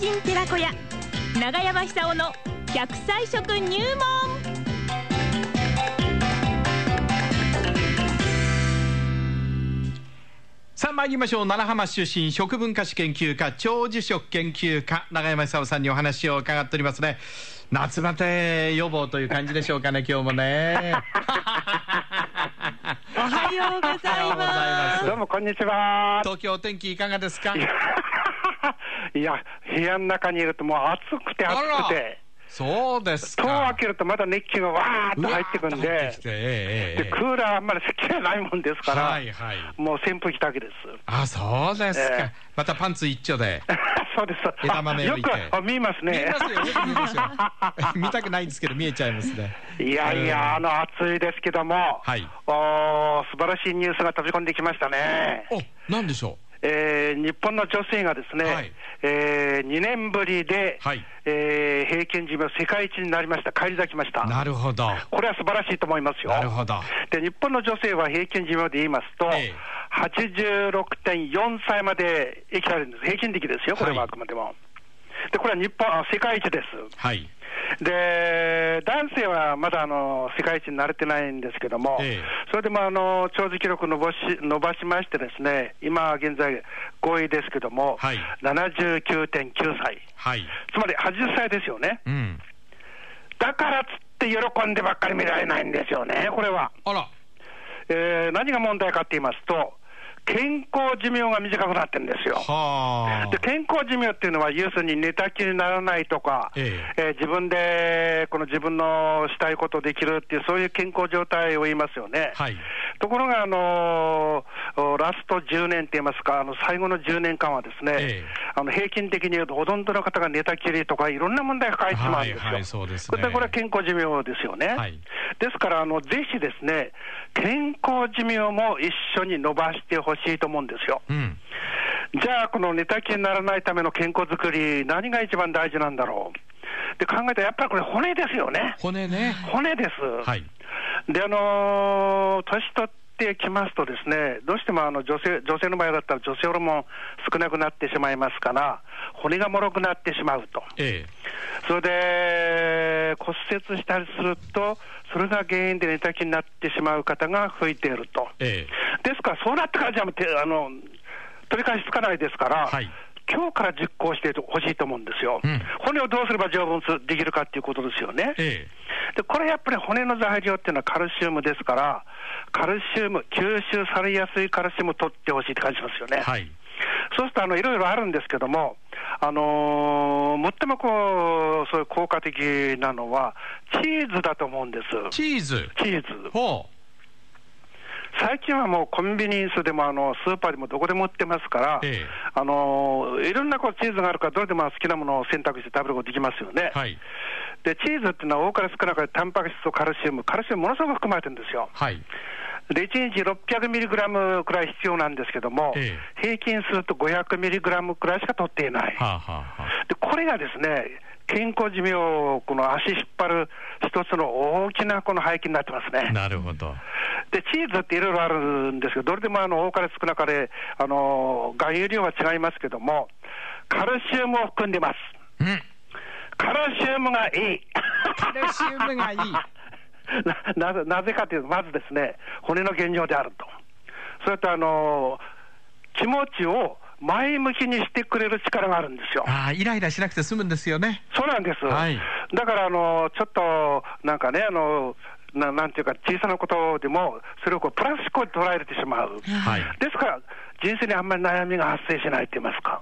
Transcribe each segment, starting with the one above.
人寺子屋長山久夫の100歳食入門。さあ参りましょう。奈良浜出身食文化史研究家長寿食研究家永山久夫さんにお話を伺っておりますね。夏バテ予防という感じでしょうかね今日もね。おはようございます。どうもこんにちは。東京お天気いかがですか？いや、部屋の中にいるともう暑くて暑くて、そうですか。戸を開けるとまだ熱気がわーっと入ってくんで。ええええでクーラーあんまり席がないもんですから、はいはい。もう扇風機だけです。あそうですか、ええ。またパンツ一丁で。そうです。枝豆をよくあ見えますね。ますよよく見えますよ。見たくないんですけど見えちゃいますね。いやいや、あの暑いですけども、はい。おー素晴らしいニュースが飛び込んできましたね。おなんでしょえー日本の女性がですね、はいえ2年ぶりで、はいえー平均寿命世界一になりました、返り咲きました。うなるほどこれは素晴らしいと思いますよ。なるほどで、日本の女性は平均寿命で言いますと、ええ86.4歳まで生きられるんです。平均的ですよ、これははいあくまでも。で、これは日本、あ世界一です。はいで、男性はまだあの世界一に慣れてないんですけども、ええそれでもあの長寿記録伸ばし伸ばしましてですね、今現在5位ですけども、はい79.9歳。はいつまり80歳ですよね。うんだからつって喜んでばっかり見られないんですよね、これは。あらえー何が問題かって言いますと、健康寿命が短くなってるんですよ。はあで健康寿命っていうのは、要するに寝たきりにならないとか、ええー自分でこの自分のしたいことできるっていう、そういう健康状態を言いますよね。はいところが、あのラスト10年って言いますか、あの最後の10年間はですね、ええあの平均的に言うと、ほとんどの方が寝たきりとか、いろんな問題が抱えてしまうんですよ。はいはいそうですねこれこれは健康寿命ですよね。はいですからあの、ぜひですね、健康寿命も一緒に伸ばしてほしいと思うんですよ。うんじゃあ、この寝たきりにならないための健康づくり、何が一番大事なんだろう。で考えたら、やっぱりこれ、骨ですよね。骨ね骨です。はいで、あのー年取ってきますとですね、どうしてもあの女性女性の場合だったら女性ホルモン少なくなってしまいますから、骨が脆くなってしまうと。えそれで骨折したりすると、それが原因で寝たきりになってしまう方が増えていると。ええですから、そうなってからじゃあの取り返しつかないですから、はい今日から実行してほしいと思うんですよ、うん骨をどうすれば丈夫にできるかっていうことですよね。えでこれやっぱり骨の材料っていうのはカルシウムですから、カルシウム、吸収されやすいカルシウムを取ってほしいって感じますよね。えはいそうするとあのいろいろあるんですけども、あのー最もこうそういう効果的なのは、チーズだと思うんです。チーズ？チーズほ最近はもうコンビニエンスでもあのスーパーでもどこでも売ってますから、ええあのいろんなこうチーズがあるから、どれでも好きなものを選択して食べることできますよね。うはいで、チーズっていうのは多かれ少なかれタンパク質とカルシウム、カルシウムものすごく含まれてるんですよ。はいで、1日600ミリグラムくらい必要なんですけども、え平均すると500ミリグラムくらいしか取っていない。はあはあはあで、これがですね、健康寿命をこの足引っ張る一つの大きなこの背景になってますね。なるほどで、チーズっていろいろあるんですけど、どれでもあの多かれ少なかれ、あの含有量は違いますけども、カルシウムを含んでます。うんカルシウムがいい。カルシウムがいい ななぜなぜかというと、まずですね、骨の原料であると。それとあの気持ちを前向きにしてくれる力があるんですよ。ああイライラしなくて済むんですよねそうなんです。はいだから、あの、ちょっと、なんかね、あの、ななんていうか、小さなことでも、それをこうプラス思考で捉えてしまう。はいですから、人生にあんまり悩みが発生しないと言いますか。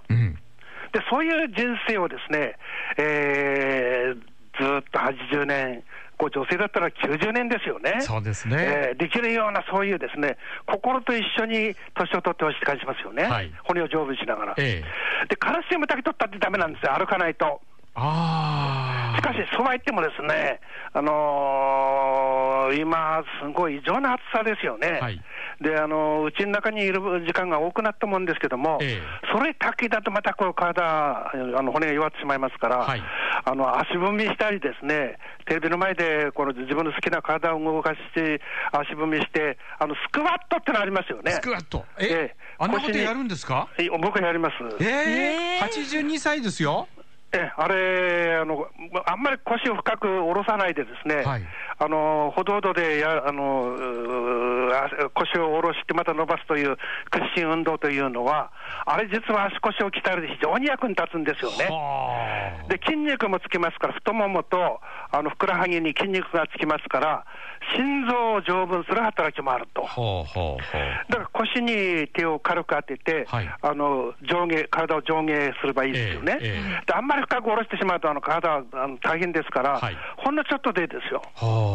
うんで、そういう人生をですね、えーずっと80年、こう女性だったら90年ですよね。そうですねえーできるようなそういうですね、心と一緒に年を取ってほしいって感じしますよね。はい骨を丈夫にしながら。えで、カルシウムだけ取ったってダメなんですよ、歩かないと。ああしかし、そうは言ってもですね、あのー今、すごい異常な暑さですよね。はい。で、あのーうちの中にいる時間が多くなったもんですけども、ええ。それだけだとまたこう体、あの骨が弱ってしまいますから、はい。あの足踏みしたりですね、テレビの前でこの自分の好きな体を動かして、足踏みして、あのスクワットってのありますよね。スクワット。えええ。あんなことやるんですか？はい僕がやります。ええ。ええ。82歳ですよえあれあの、あんまり腰を深く下ろさないでですね、はい。あのほどほどでやあの腰を下ろしてまた伸ばすという屈伸運動というのは、あれ実は足腰を鍛えるで非常に役に立つんですよね。はあ。で筋肉もつきますから、太ももとあのふくらはぎに筋肉がつきますから、心臓を丈夫にする働きもあると。ほうほうほう。だから腰に手を軽く当てて、はい。あの上下体を上下すればいいですよね、えええであんまり深く下ろしてしまうと、あの体はあの大変ですから、はい。ほんのちょっとでいいですよ。はあ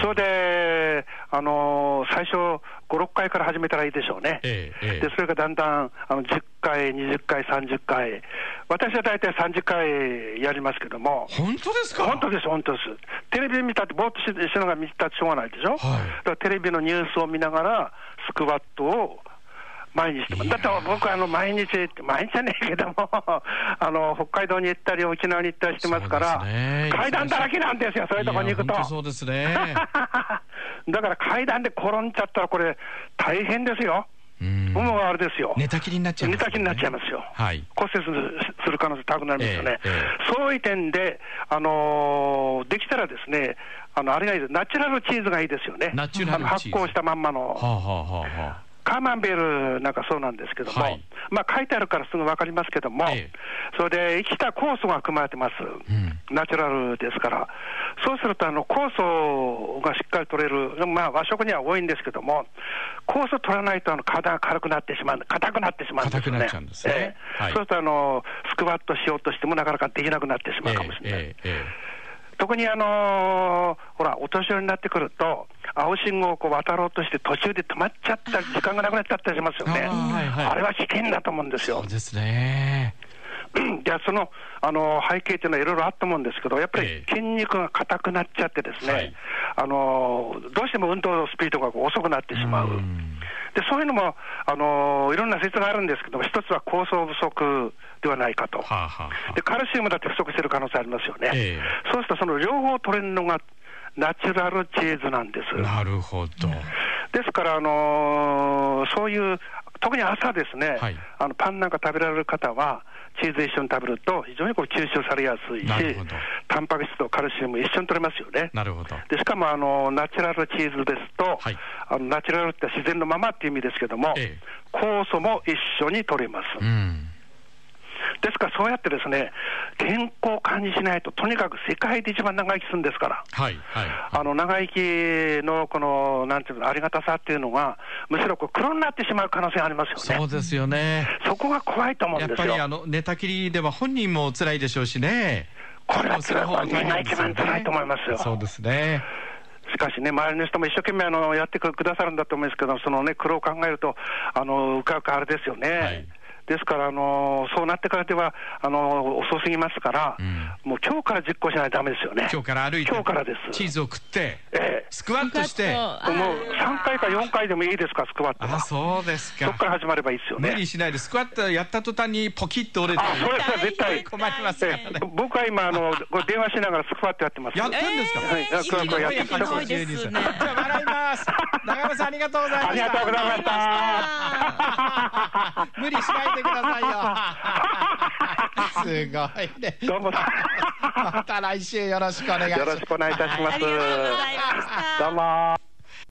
それで、あの最初、5、6回から始めたらいいでしょうね。ええええ。でそれがだんだんあの10回、20回、30回、私は大体30回やりますけども、本当ですか？本当です、本当です。テレビ見たって、ぼーっとししながら見たってしょうがないでしょ、はい。だからテレビのニュースを見ながら、スクワットを毎日してます。だって僕、あの毎日、毎日じゃねえけども、あの北海道に行ったり、沖縄に行ったりしてますから、ね階段だらけなんですよ、そういうとこに行くと。そうですね だから階段で転んじゃったら、これ、大変ですよ。うんもうあれですよ。寝たきりになっちゃいますよね寝たきりになっちゃいますよ。はい骨折する可能性高くなりますよね。えええそういう点で、あのーできたらですね、あのあれがいいです、ナチュラルチーズがいいですよね。ナチュラルチーズ発酵したまんまの。はあはあはあはカーマンベールなんかそうなんですけども、はい。まあ書いてあるからすぐ分かりますけども、ええ。それで生きた酵素が含まれてます、ん。ナチュラルですから、そうするとあの酵素がしっかり取れる、まあ、和食には多いんですけども、酵素取らないとあの体が軽くなってしまう、硬くなってしまうんですよね。ね。ええ。はい。そうするとあの、スクワットしようとしてもなかなかできなくなってしまうかもしれない。え特にあのーほら、お年寄りになってくると、青信号をこう渡ろうとして、途中で止まっちゃったり、時間がなくなっちゃったりしますよね。あれは危険だと思うんですよそう。ですねじゃあ、その、あの背景っていうのはいろいろあったと思うんですけど、やっぱえりえ筋肉が硬くなっちゃってですね、はいあのどうしても運動スピードがこう遅くなってしまう。うんでそういうのも、あのいろんな説があるんですけども、一つは酵素不足ではないかと。はあはあはあで、カルシウムだって不足してる可能性ありますよね。ええそうすると、その両方取れるのがナチュラルチーズなんです。なるほどですから、あのーそういう、特に朝ですね、はい。あのパンなんか食べられる方は、チーズ一緒に食べると、非常にこう吸収されやすいしタンパク質とカルシウム一緒に取れますよね。なるほど。でしかもあのナチュラルチーズですと、はい。あのナチュラルって自然のままっていう意味ですけども、え。酵素も一緒に取れます。うんですから、そうやってですね、健康を管理しないと、とにかく世界で一番長生きするんですから。はいはいあの長生きのこのなんていうのありがたさっていうのが、むしろこう黒になってしまう可能性がありますよね。そうですよねそこが怖いと思うんですよ。やっぱりあの寝たきりでは本人も辛いでしょうしねこれは辛い本人が一番辛いと思いますよ。そうですねしかしね、周りの人も一生懸命あのやってくださるんだと思うんですけど、そのね、苦労を考えると、あのうかうかあれですよね。はいですから、あのそうなってからではあの遅すぎますから、うん。もう今日から実行しないとダメですよね。今日から歩いて今日からです。チーズを食ってええ。スクワットしてもう3回か4回でもいいですか、スクワットは。あそうですそこかから始まればいいですよね。無理しないでスクワットやった途端にポキッと折れてあ、それは絶対。困りますね。ええ。僕は今あの、これ電話しながらスクワットやってます。やってんですか、はい。やこれこれやってすごいですね。じゃあ笑います。長山さんありがとうございました。ありがとうございました。無理しないでくださいよ すごいねどうも。また来週よろしくお願いしますよろしくお願いいたします。ありがとうございましたどうも。